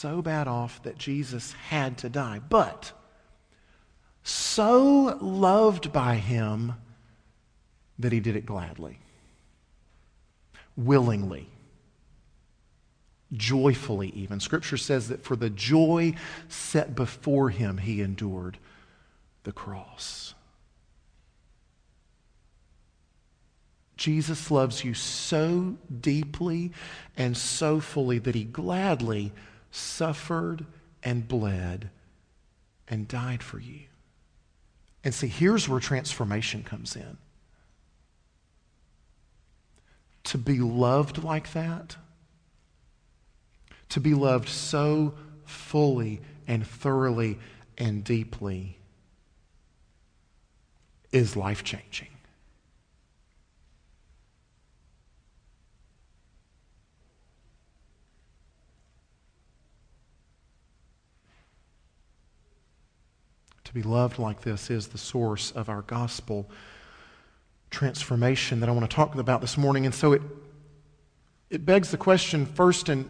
so bad off that Jesus had to die. But so loved by him that he did it gladly, willingly, joyfully, even. Scripture says that for the joy set before him, he endured the cross. Jesus loves you so deeply and so fully that he gladly suffered and bled and died for you. And see, here's where transformation comes in. To be loved like that, to be loved so fully and thoroughly and deeply, is life changing. To be loved like this is the source of our gospel transformation that I want to talk about this morning. And so it, it begs the question, first and,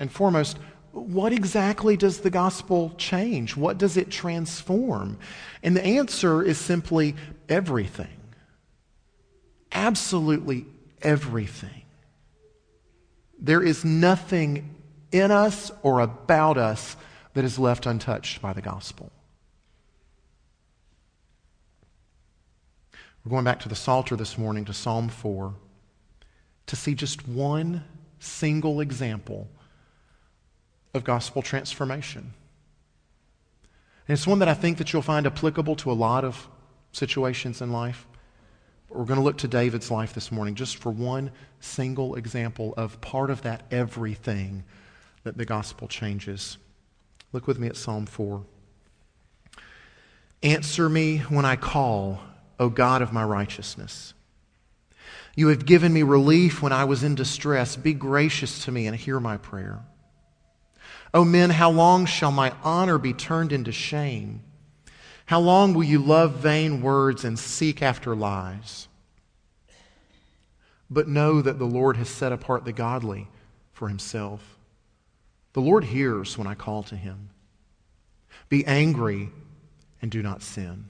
and foremost, what exactly does the gospel change? What does it transform? And the answer is simply everything. Absolutely everything. There is nothing in us or about us that is left untouched by the gospel. We're going back to the Psalter this morning to Psalm 4 to see just one single example of gospel transformation. And it's one that I think that you'll find applicable to a lot of situations in life. But we're going to look to David's life this morning just for one single example of part of that everything that the gospel changes. Look with me at Psalm 4. Answer me when I call O God of my righteousness. You have given me relief when I was in distress. Be gracious to me and hear my prayer. O men, how long shall my honor be turned into shame? How long will you love vain words and seek after lies? But know that the Lord has set apart the godly for himself. The Lord hears when I call to him. Be angry and do not sin.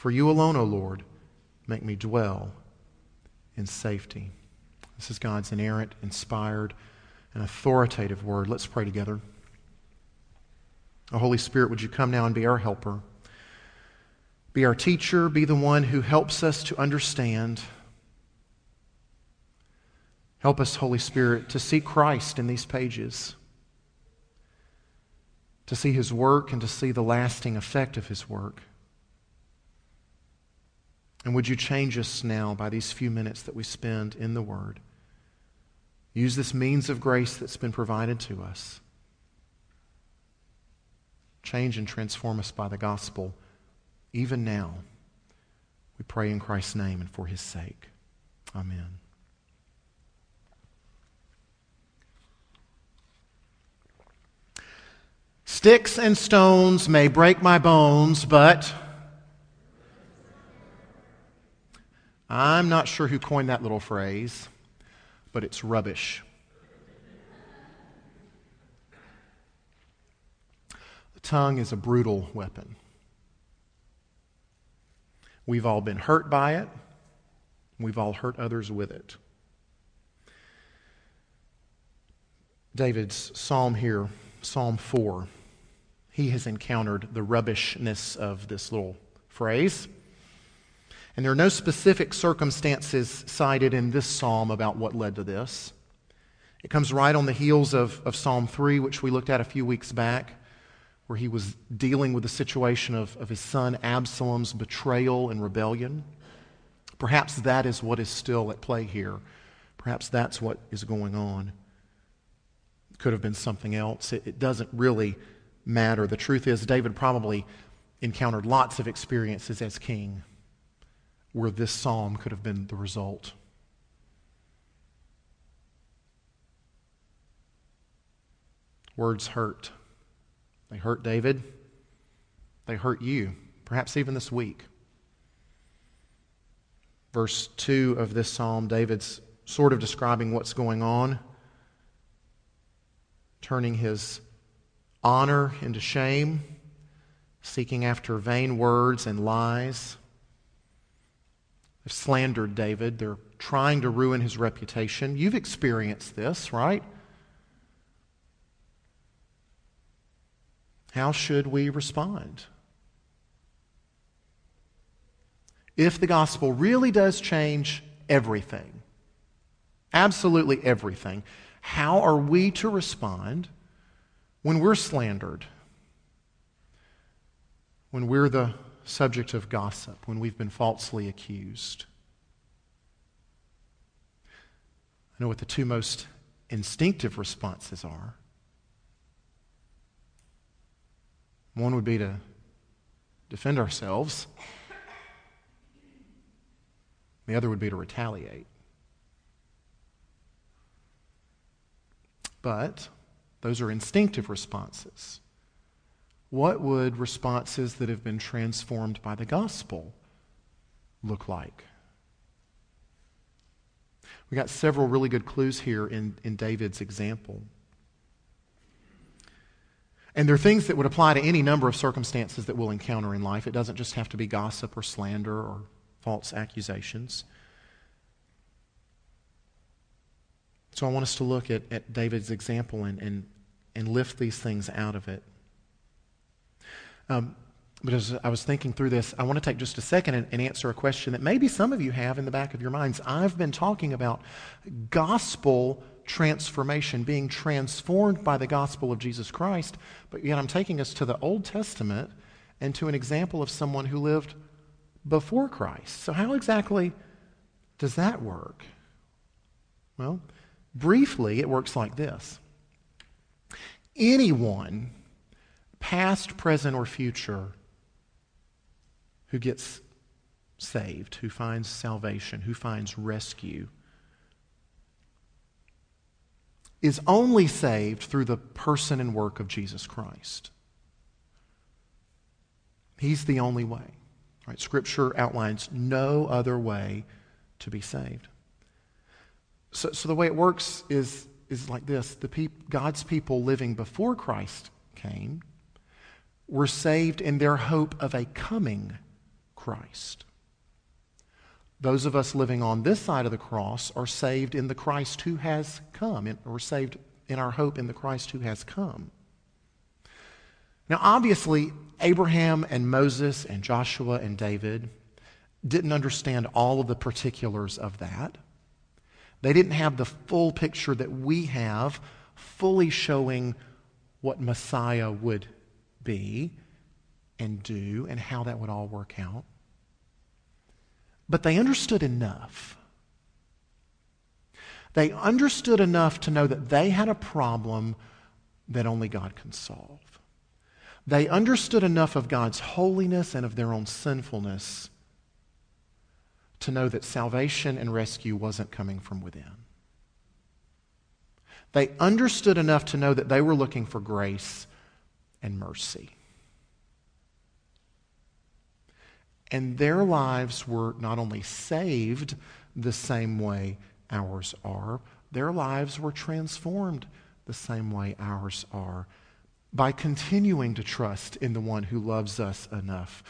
For you alone, O Lord, make me dwell in safety. This is God's inerrant, inspired, and authoritative word. Let's pray together. O Holy Spirit, would you come now and be our helper? Be our teacher, be the one who helps us to understand. Help us, Holy Spirit, to see Christ in these pages, to see his work and to see the lasting effect of his work. And would you change us now by these few minutes that we spend in the Word? Use this means of grace that's been provided to us. Change and transform us by the gospel, even now. We pray in Christ's name and for his sake. Amen. Sticks and stones may break my bones, but I'm not sure who coined that little phrase, but it's rubbish. The tongue is a brutal weapon. We've all been hurt by it, we've all hurt others with it. David's psalm here, Psalm 4, he has encountered the rubbishness of this little phrase. And there are no specific circumstances cited in this psalm about what led to this. It comes right on the heels of, of Psalm 3, which we looked at a few weeks back, where he was dealing with the situation of, of his son Absalom's betrayal and rebellion. Perhaps that is what is still at play here. Perhaps that's what is going on. It could have been something else. It, it doesn't really matter. The truth is, David probably encountered lots of experiences as king where this psalm could have been the result. Words hurt. They hurt David. They hurt you, perhaps even this week. Verse 2 of this psalm, David's sort of describing what's going on, turning his honor into shame, seeking after vain words and lies. Slandered David. They're trying to ruin his reputation. You've experienced this, right? How should we respond? If the gospel really does change everything, absolutely everything, how are we to respond when we're slandered? When we're the subject of gossip, when we've been falsely accused? I know what the two most instinctive responses are. One would be to defend ourselves, the other would be to retaliate. But those are instinctive responses. What would responses that have been transformed by the gospel look like? We got several really good clues here in, in David's example. And there are things that would apply to any number of circumstances that we'll encounter in life. It doesn't just have to be gossip or slander or false accusations. So I want us to look at, at David's example and, and, and lift these things out of it. Um, but as I was thinking through this, I want to take just a second and, and, answer a question that maybe some of you have in the back of your minds. I've been talking about gospel transformation, being transformed by the gospel of Jesus Christ, but yet I'm taking us to the Old Testament and to an example of someone who lived before Christ. So, how exactly does that work? Well, briefly, it works like this anyone, past, present, or future, who gets saved, who finds salvation, who finds rescue, is only saved through the person and work of Jesus Christ. He's the only way. Right? Scripture outlines no other way to be saved. So, so the way it works is, is like this the peop, God's people living before Christ came were saved in their hope of a coming Christ. Those of us living on this side of the cross are saved in the Christ who has come. We're saved in our hope in the Christ who has come. Now, obviously, Abraham and Moses and Joshua and David didn't understand all of the particulars of that. They didn't have the full picture that we have, fully showing what Messiah would be and do and how that would all work out. But they understood enough. They understood enough to know that they had a problem that only God can solve. They understood enough of God's holiness and of their own sinfulness to know that salvation and rescue wasn't coming from within. They understood enough to know that they were looking for grace and mercy. And their lives were not only saved the same way ours are, their lives were transformed the same way ours are by continuing to trust in the one who loves us enough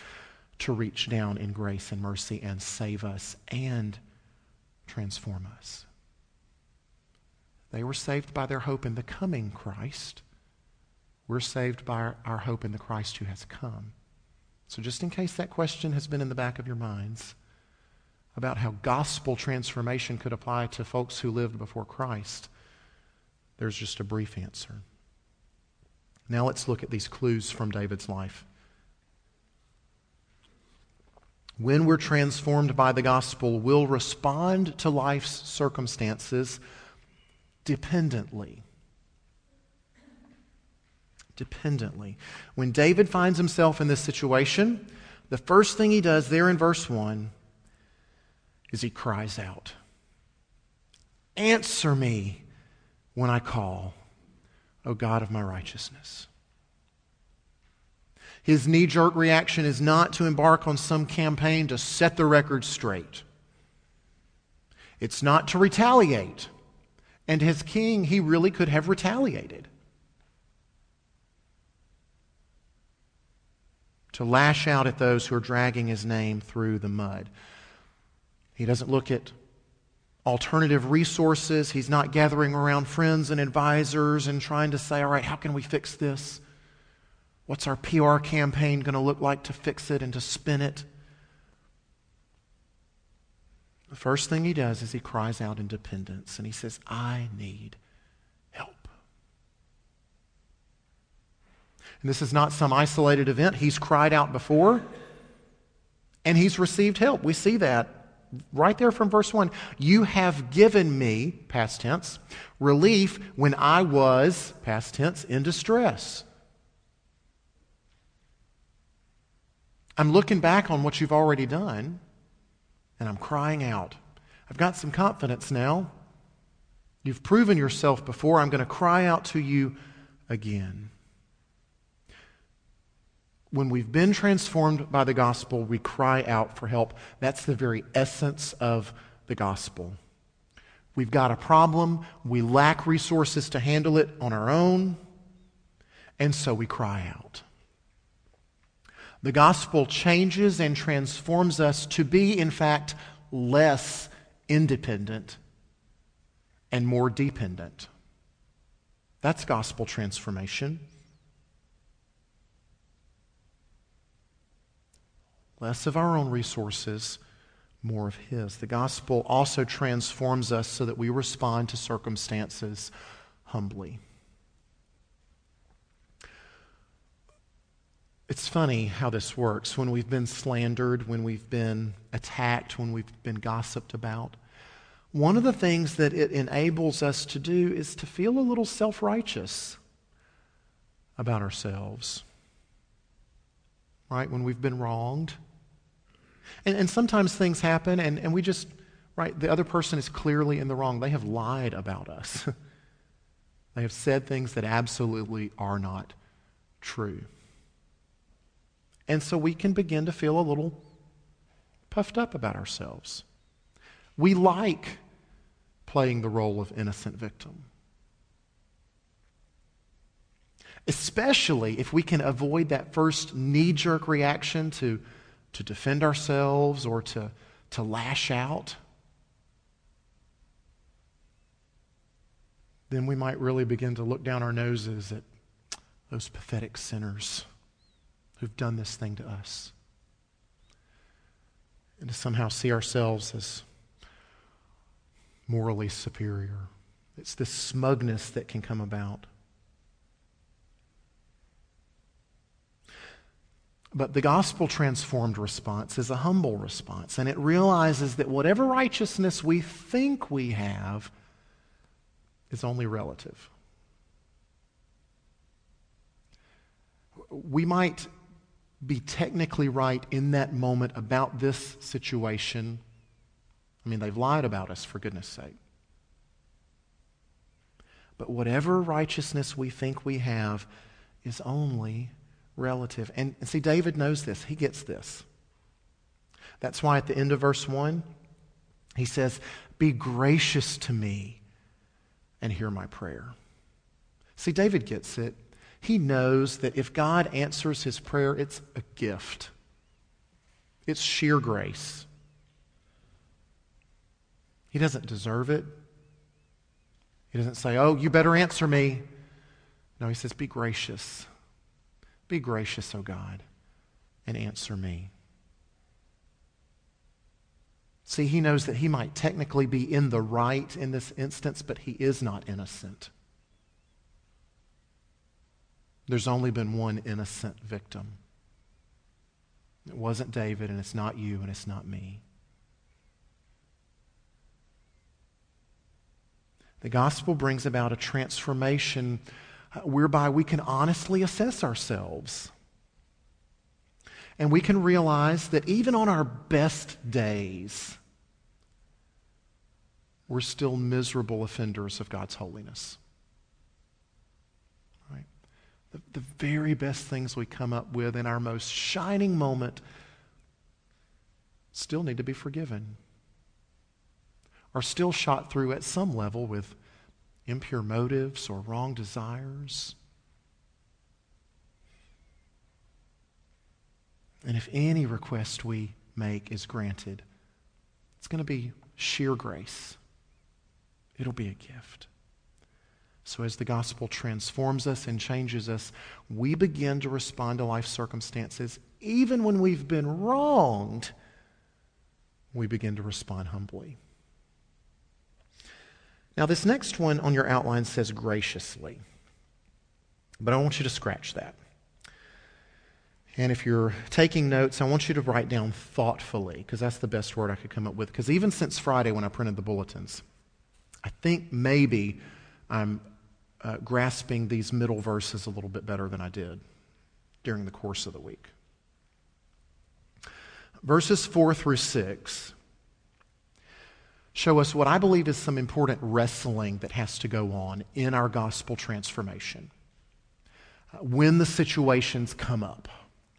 to reach down in grace and mercy and save us and transform us. They were saved by their hope in the coming Christ. We're saved by our, our hope in the Christ who has come. So, just in case that question has been in the back of your minds about how gospel transformation could apply to folks who lived before Christ, there's just a brief answer. Now, let's look at these clues from David's life. When we're transformed by the gospel, we'll respond to life's circumstances dependently. Dependently. When David finds himself in this situation, the first thing he does there in verse 1 is he cries out Answer me when I call, O God of my righteousness. His knee jerk reaction is not to embark on some campaign to set the record straight. It's not to retaliate. And as king, he really could have retaliated. To lash out at those who are dragging his name through the mud. He doesn't look at alternative resources. He's not gathering around friends and advisors and trying to say, all right, how can we fix this? What's our PR campaign going to look like to fix it and to spin it? The first thing he does is he cries out in dependence and he says, I need help. And this is not some isolated event. He's cried out before and he's received help. We see that right there from verse 1. You have given me, past tense, relief when I was, past tense, in distress. I'm looking back on what you've already done and I'm crying out. I've got some confidence now. You've proven yourself before. I'm going to cry out to you again. When we've been transformed by the gospel, we cry out for help. That's the very essence of the gospel. We've got a problem. We lack resources to handle it on our own. And so we cry out. The gospel changes and transforms us to be, in fact, less independent and more dependent. That's gospel transformation. Less of our own resources, more of His. The gospel also transforms us so that we respond to circumstances humbly. It's funny how this works. When we've been slandered, when we've been attacked, when we've been gossiped about, one of the things that it enables us to do is to feel a little self righteous about ourselves. Right? When we've been wronged. And, and sometimes things happen, and, and we just, right, the other person is clearly in the wrong. They have lied about us, they have said things that absolutely are not true. And so we can begin to feel a little puffed up about ourselves. We like playing the role of innocent victim. Especially if we can avoid that first knee jerk reaction to, to defend ourselves or to, to lash out. Then we might really begin to look down our noses at those pathetic sinners who've done this thing to us. And to somehow see ourselves as morally superior. It's this smugness that can come about. But the gospel transformed response is a humble response, and it realizes that whatever righteousness we think we have is only relative. We might be technically right in that moment about this situation. I mean, they've lied about us, for goodness sake. But whatever righteousness we think we have is only relative. And, and see, David knows this. He gets this. That's why at the end of verse 1, he says, Be gracious to me and hear my prayer. See, David gets it. He knows that if God answers his prayer, it's a gift, it's sheer grace. He doesn't deserve it. He doesn't say, Oh, you better answer me. No, he says, Be gracious. Be gracious, O God, and answer me. See, he knows that he might technically be in the right in this instance, but he is not innocent. There's only been one innocent victim. It wasn't David, and it's not you, and it's not me. The gospel brings about a transformation whereby we can honestly assess ourselves. And we can realize that even on our best days, we're still miserable offenders of God's holiness. Right? The, the very best things we come up with in our most shining moment still need to be forgiven, are still shot through at some level with impure motives or wrong desires. And if any request we make is granted, it's going to be sheer grace. It'll be a gift. So, as the gospel transforms us and changes us, we begin to respond to life circumstances, even when we've been wronged, we begin to respond humbly. Now, this next one on your outline says graciously, but I want you to scratch that. And if you're taking notes, I want you to write down thoughtfully, because that's the best word I could come up with. Because even since Friday when I printed the bulletins, I think maybe I'm uh, grasping these middle verses a little bit better than I did during the course of the week. Verses 4 through 6 show us what I believe is some important wrestling that has to go on in our gospel transformation. Uh, when the situations come up,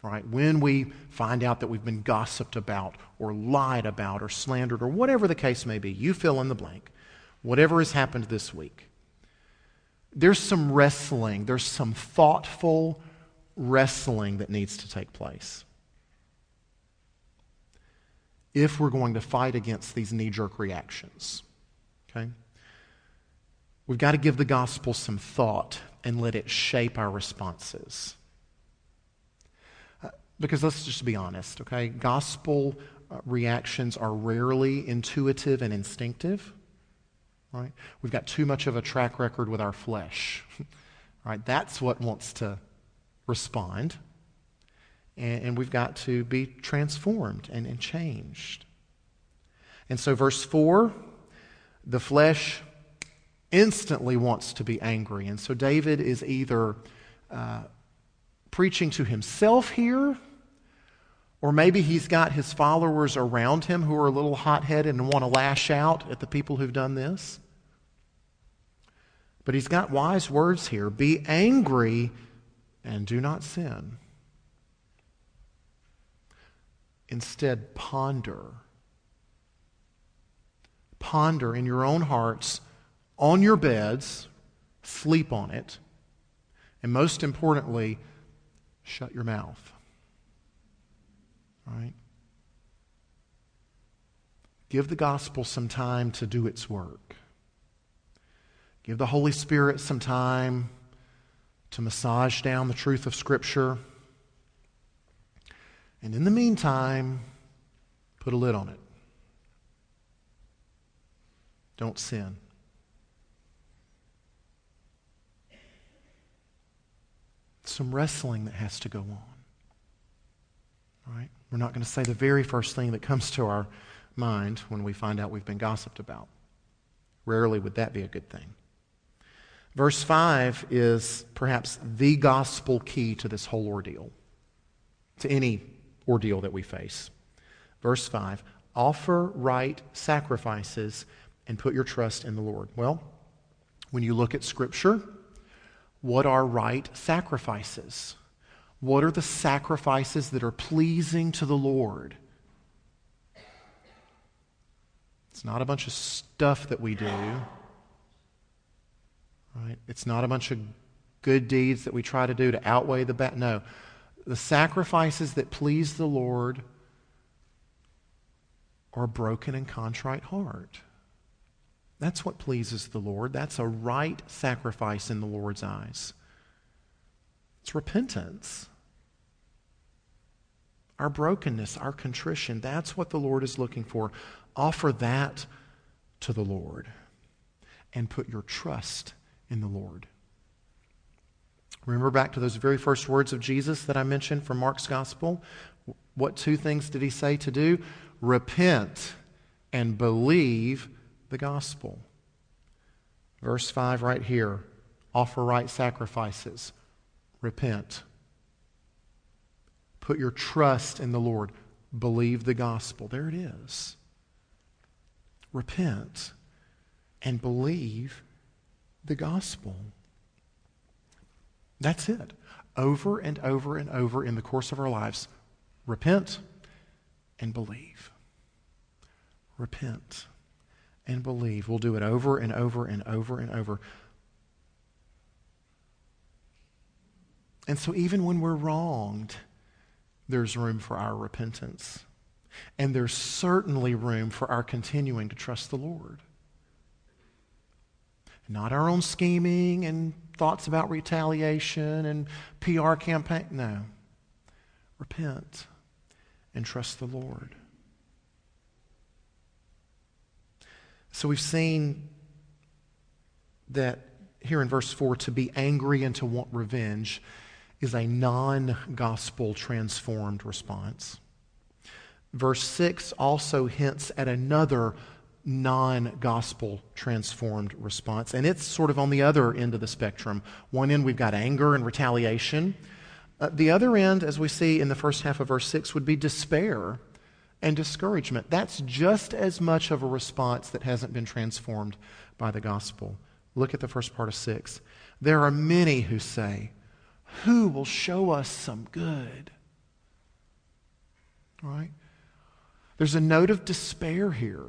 right? When we find out that we've been gossiped about or lied about or slandered or whatever the case may be, you fill in the blank, whatever has happened this week. There's some wrestling, there's some thoughtful wrestling that needs to take place if we're going to fight against these knee jerk reactions. Okay? We've got to give the gospel some thought and let it shape our responses. Uh, because let's just be honest, okay? Gospel uh, reactions are rarely intuitive and instinctive, right? We've got too much of a track record with our flesh, right? That's what wants to respond and, and we've got to be transformed and, and changed. And so, verse 4 the flesh instantly wants to be angry. And so, David is either uh, preaching to himself here, or maybe he's got his followers around him who are a little hot headed and want to lash out at the people who've done this. But he's got wise words here be angry and do not sin. Instead, ponder. Ponder in your own hearts, on your beds, sleep on it, and most importantly, shut your mouth. All right? Give the gospel some time to do its work. Give the Holy Spirit some time to massage down the truth of Scripture. And in the meantime, put a lid on it. Don't sin. Some wrestling that has to go on. Right? We're not going to say the very first thing that comes to our mind when we find out we've been gossiped about. Rarely would that be a good thing. Verse 5 is perhaps the gospel key to this whole ordeal, to any ordeal that we face. Verse 5 Offer right sacrifices and put your trust in the Lord. Well, when you look at Scripture, what are right sacrifices? What are the sacrifices that are pleasing to the Lord? It's not a bunch of stuff that we do. Right? It's not a bunch of good deeds that we try to do to outweigh the bad. No the sacrifices that please the Lord are a broken and contrite heart. That's what pleases the Lord. That's a right sacrifice in the Lord's eyes. It's repentance. Our brokenness, our contrition, that's what the Lord is looking for. Offer that to the Lord and put your trust in the Lord. Remember back to those very first words of Jesus that I mentioned from Mark's gospel? What two things did he say to do? Repent and believe the gospel. Verse 5 right here offer right sacrifices. Repent. Put your trust in the Lord. Believe the gospel. There it is. Repent and believe the gospel. That's it. Over and over and over in the course of our lives, repent and believe. Repent and believe. We'll do it over and over and over and over. And so, even when we're wronged, there's room for our repentance. And there's certainly room for our continuing to trust the Lord. Not our own scheming and thoughts about retaliation and PR campaign. No. Repent and trust the Lord. So we've seen that here in verse 4 to be angry and to want revenge is a non gospel transformed response. Verse 6 also hints at another non gospel transformed response, and it's sort of on the other end of the spectrum. One end, we've got anger and retaliation. Uh, the other end, as we see in the first half of verse 6, would be despair and discouragement. That's just as much of a response that hasn't been transformed by the gospel. Look at the first part of 6. There are many who say, who will show us some good? Right? There's a note of despair here.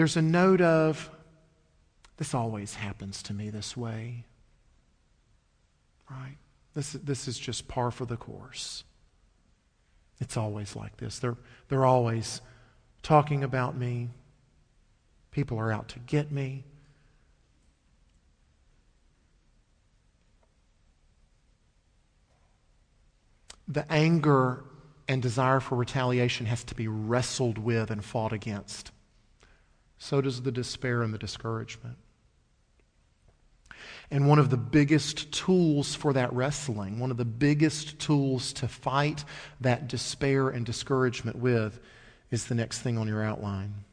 There's a note of, this always happens to me this way. Right? This, this is just par for the course. It's always like this. They're, they're always talking about me. People are out to get me. the anger and desire for retaliation has to be wrestled with and fought against. So does the despair and the discouragement. And one of the biggest tools for that wrestling, one of the biggest tools to fight that despair and discouragement with, is the next thing on your outline.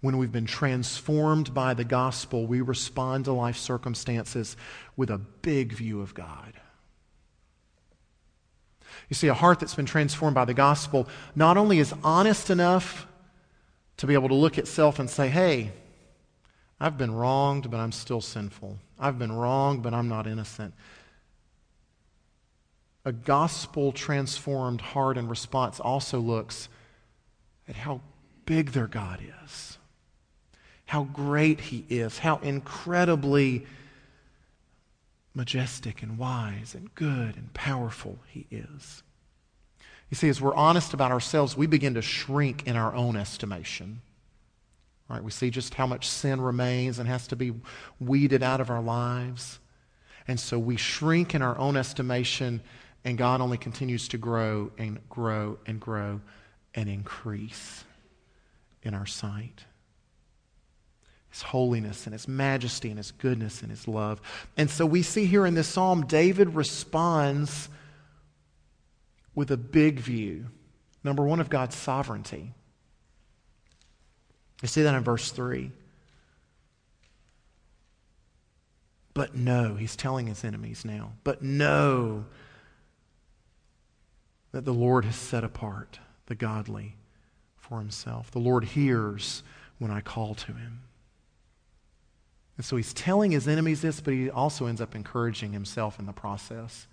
When we've been transformed by the gospel, we respond to life circumstances with a big view of God. You see, a heart that's been transformed by the gospel not only is honest enough to be able to look at self and say, hey, I've been wronged, but I'm still sinful. I've been wronged, but I'm not innocent. A gospel transformed heart and response also looks at how big their God is, how great He is, how incredibly majestic and wise and good and powerful He is. You see, as we're honest about ourselves, we begin to shrink in our own estimation. Right? We see just how much sin remains and has to be weeded out of our lives. And so we shrink in our own estimation, and God only continues to grow and grow and grow and increase in our sight. His holiness and His majesty and His goodness and His love. And so we see here in this psalm, David responds with a big view. Number one, of God's sovereignty. You see that in verse 3. But know, he's telling his enemies now, but know that the Lord has set apart the godly for himself. The Lord hears when I call to him. And so he's telling his enemies this, but he also ends up encouraging himself in the process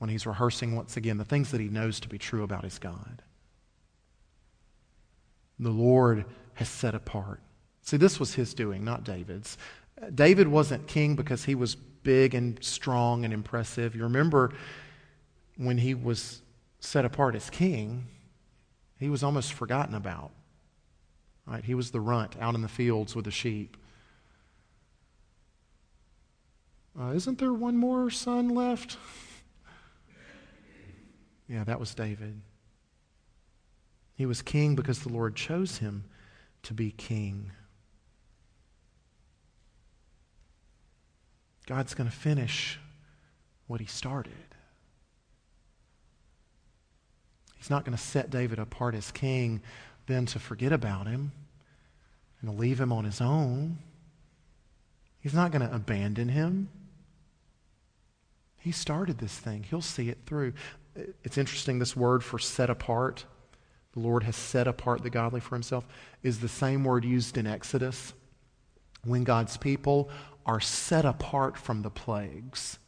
when he's rehearsing once again the things that he knows to be true about his God. The Lord has set apart. See, this was his doing, not David's. David wasn't king because he was big and strong and impressive. You remember when he was set apart as king, he was almost forgotten about. Right? He was the runt out in the fields with the sheep. Uh, isn't there one more son left? Yeah, that was David. He was king because the Lord chose him to be king. God's going to finish what he started. He's not going to set David apart as king, then to forget about him and to leave him on his own. He's not going to abandon him. He started this thing, he'll see it through. It's interesting, this word for set apart, the Lord has set apart the godly for himself, is the same word used in Exodus when God's people are set apart from the plagues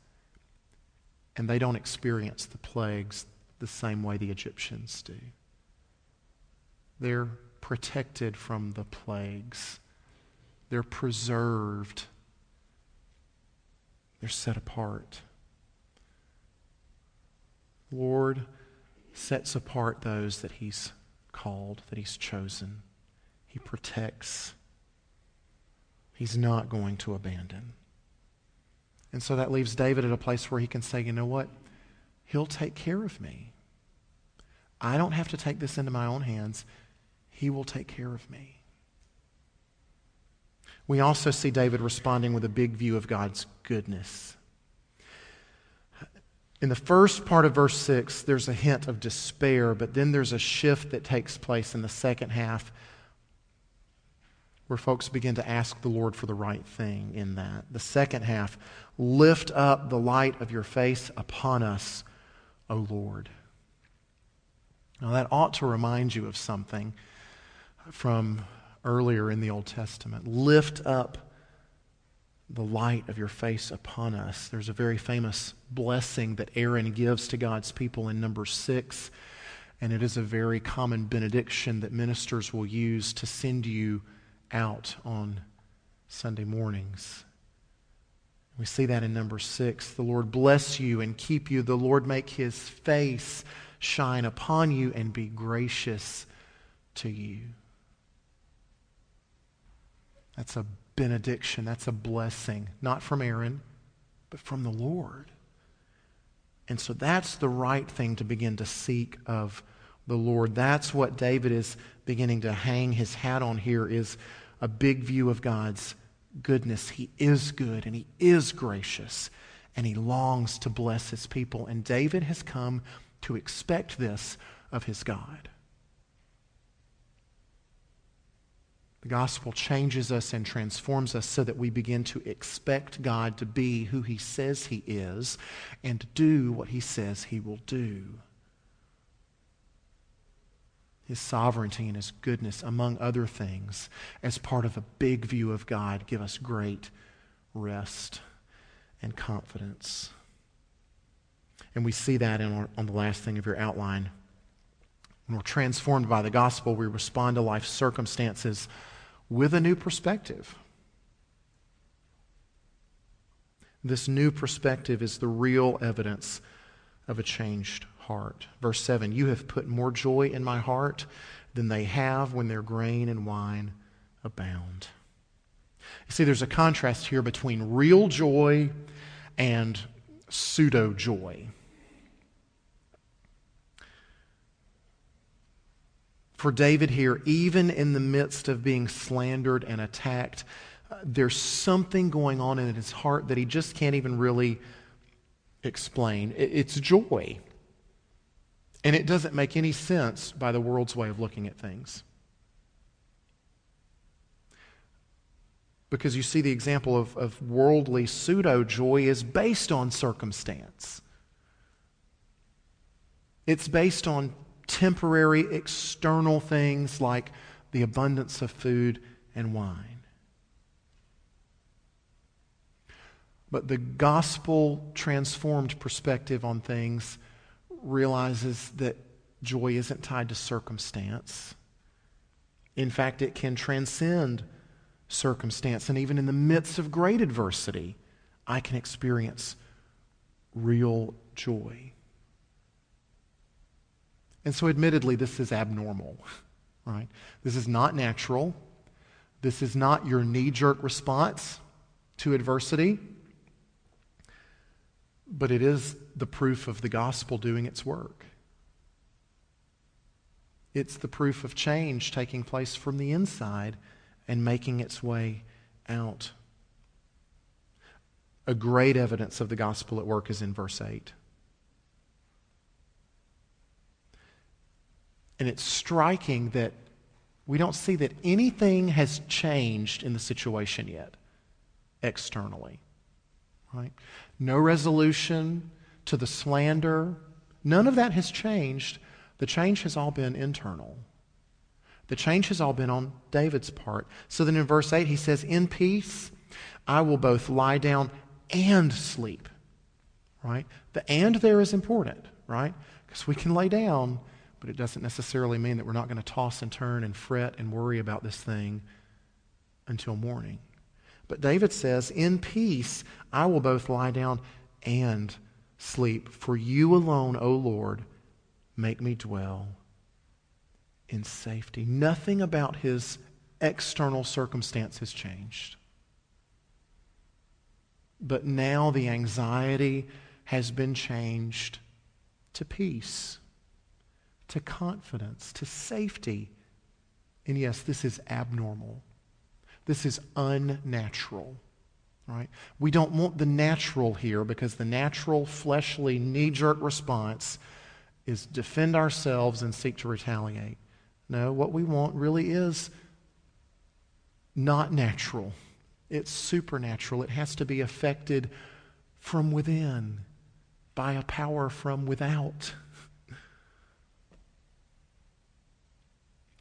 and they don't experience the plagues the same way the Egyptians do. They're protected from the plagues, they're preserved, they're set apart. Lord sets apart those that He's called, that He's chosen. He protects. He's not going to abandon. And so that leaves David at a place where he can say, you know what? He'll take care of me. I don't have to take this into my own hands. He will take care of me. We also see David responding with a big view of God's goodness. In the first part of verse 6, there's a hint of despair, but then there's a shift that takes place in the second half where folks begin to ask the Lord for the right thing in that. The second half, lift up the light of your face upon us, O Lord. Now, that ought to remind you of something from earlier in the Old Testament. Lift up the light of your face upon us. There's a very famous blessing that Aaron gives to God's people in Numbers six, and it is a very common benediction that ministers will use to send you out on Sunday mornings. We see that in Numbers six. The Lord bless you and keep you. The Lord make his face shine upon you and be gracious to you. That's a benediction. That's a blessing, not from Aaron, but from the Lord. And so that's the right thing to begin to seek of the Lord. That's what David is beginning to hang his hat on here is a big view of God's goodness. He is good and he is gracious and he longs to bless his people. And David has come to expect this of his God. The gospel changes us and transforms us so that we begin to expect God to be who he says he is and do what he says he will do. His sovereignty and his goodness, among other things, as part of a big view of God, give us great rest and confidence. And we see that our, on the last thing of your outline. When we're transformed by the gospel, we respond to life's circumstances with a new perspective. This new perspective is the real evidence of a changed heart. Verse 7 You have put more joy in my heart than they have when their grain and wine abound. You see, there's a contrast here between real joy and pseudo joy. For David here, even in the midst of being slandered and attacked, uh, there's something going on in his heart that he just can't even really explain. It's joy. And it doesn't make any sense by the world's way of looking at things. Because you see, the example of, of worldly pseudo joy is based on circumstance. It's based on temporary external things like the abundance of food and wine. But the gospel transformed perspective on things realizes that joy isn't tied to circumstance. In fact, it can transcend circumstance. And even in the midst of great adversity, I can experience real joy. And so, admittedly, this is abnormal, right? This is not natural. This is not your knee jerk response to adversity, but it is the proof of the gospel doing its work. It's the proof of change taking place from the inside and making its way out. A great evidence of the gospel at work is in verse 8. And it's striking that we don't see that anything has changed in the situation yet. externally. Right? No resolution to the slander. None of that has changed. The change has all been internal. The change has all been on David's part. So then in verse 8, he says, In peace I will both lie down and sleep. Right? The and there is important, right? Because we can lay down, but it doesn't necessarily mean that we're not going to toss and turn and fret and worry about this thing until morning. But David says, In peace I will both lie down and sleep. For you alone, O Lord, make me dwell in safety. Nothing about his external circumstance has changed. But now the anxiety has been changed to peace, to confidence, to safety. And yes, this is abnormal. This is unnatural. Right? We don't want the natural here because the natural, fleshly, knee jerk response is defend ourselves and seek to retaliate. No, what we want really is not natural, it's supernatural. It has to be affected from within by a power from without.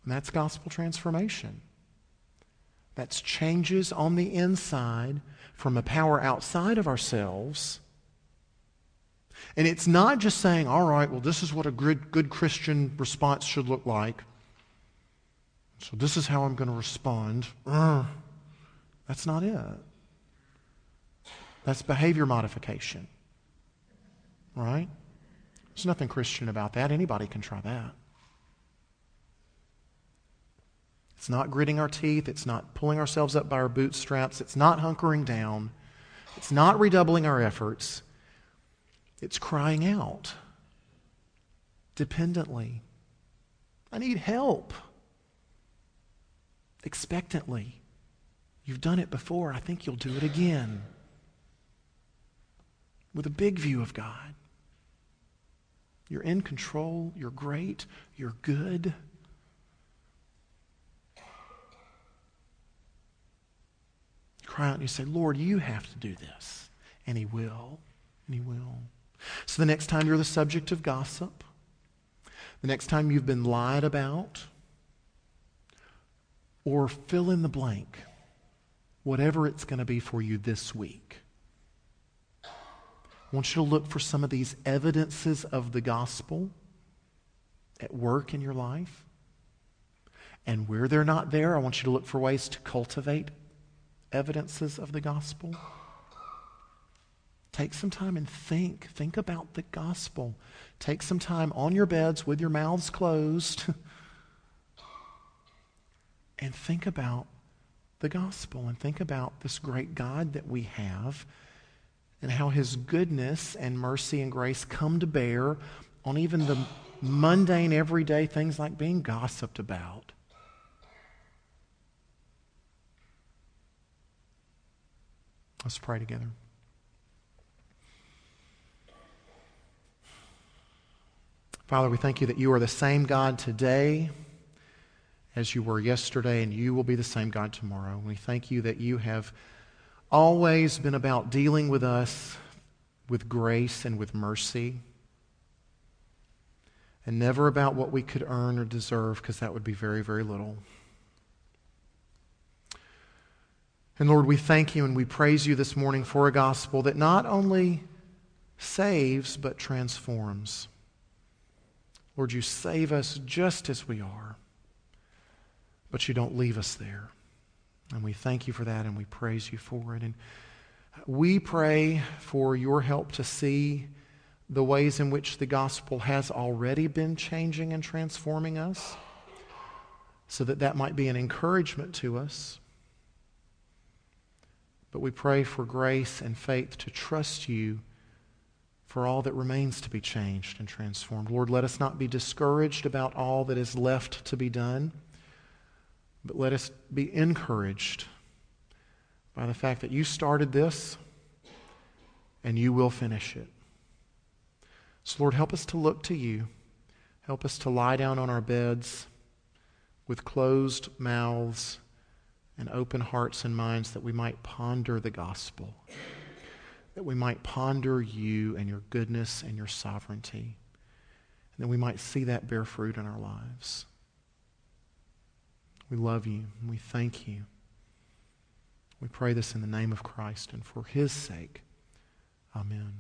And that's gospel transformation. That's changes on the inside from a power outside of ourselves. And it's not just saying, all right, well, this is what a good, good Christian response should look like. So this is how I'm going to respond. Uh, that's not it. That's behavior modification. Right? There's nothing Christian about that. Anybody can try that. It's not gritting our teeth. It's not pulling ourselves up by our bootstraps. It's not hunkering down. It's not redoubling our efforts. It's crying out dependently. I need help. Expectantly. You've done it before. I think you'll do it again. With a big view of God. You're in control. You're great. You're good. Cry out and you say, Lord, you have to do this. And He will. And He will. So the next time you're the subject of gossip, the next time you've been lied about, or fill in the blank, whatever it's going to be for you this week. I want you to look for some of these evidences of the gospel at work in your life. And where they're not there, I want you to look for ways to cultivate evidences of the gospel? Take some time and think. Think about the gospel. Take some time on your beds with your mouths closed and think about the gospel and think about this great God that we have and how his goodness and mercy and grace come to bear on even the mundane, everyday things like being gossiped about. Let's pray together. Father, we thank you that you are the same God today as you were yesterday, and you will be the same God tomorrow. We thank you that you have always been about dealing with us with grace and with mercy, and never about what we could earn or deserve, because that would be very, very little. And Lord, we thank you and we praise you this morning for a gospel that not only saves, but transforms. Lord, you save us just as we are, but you don't leave us there. And we thank you for that and we praise you for it. And we pray for your help to see the ways in which the gospel has already been changing and transforming us so that that might be an encouragement to us but we pray for grace and faith to trust you for all that remains to be changed and transformed. Lord, let us not be discouraged about all that is left to be done, but let us be encouraged by the fact that you started this and you will finish it. So, Lord, help us to look to you. Help us to lie down on our beds with closed mouths and open hearts and minds that we might ponder the gospel, that we might ponder you and your goodness and your sovereignty, and that we might see that bear fruit in our lives. We love you and we thank you. We pray this in the name of Christ and for his sake. Amen.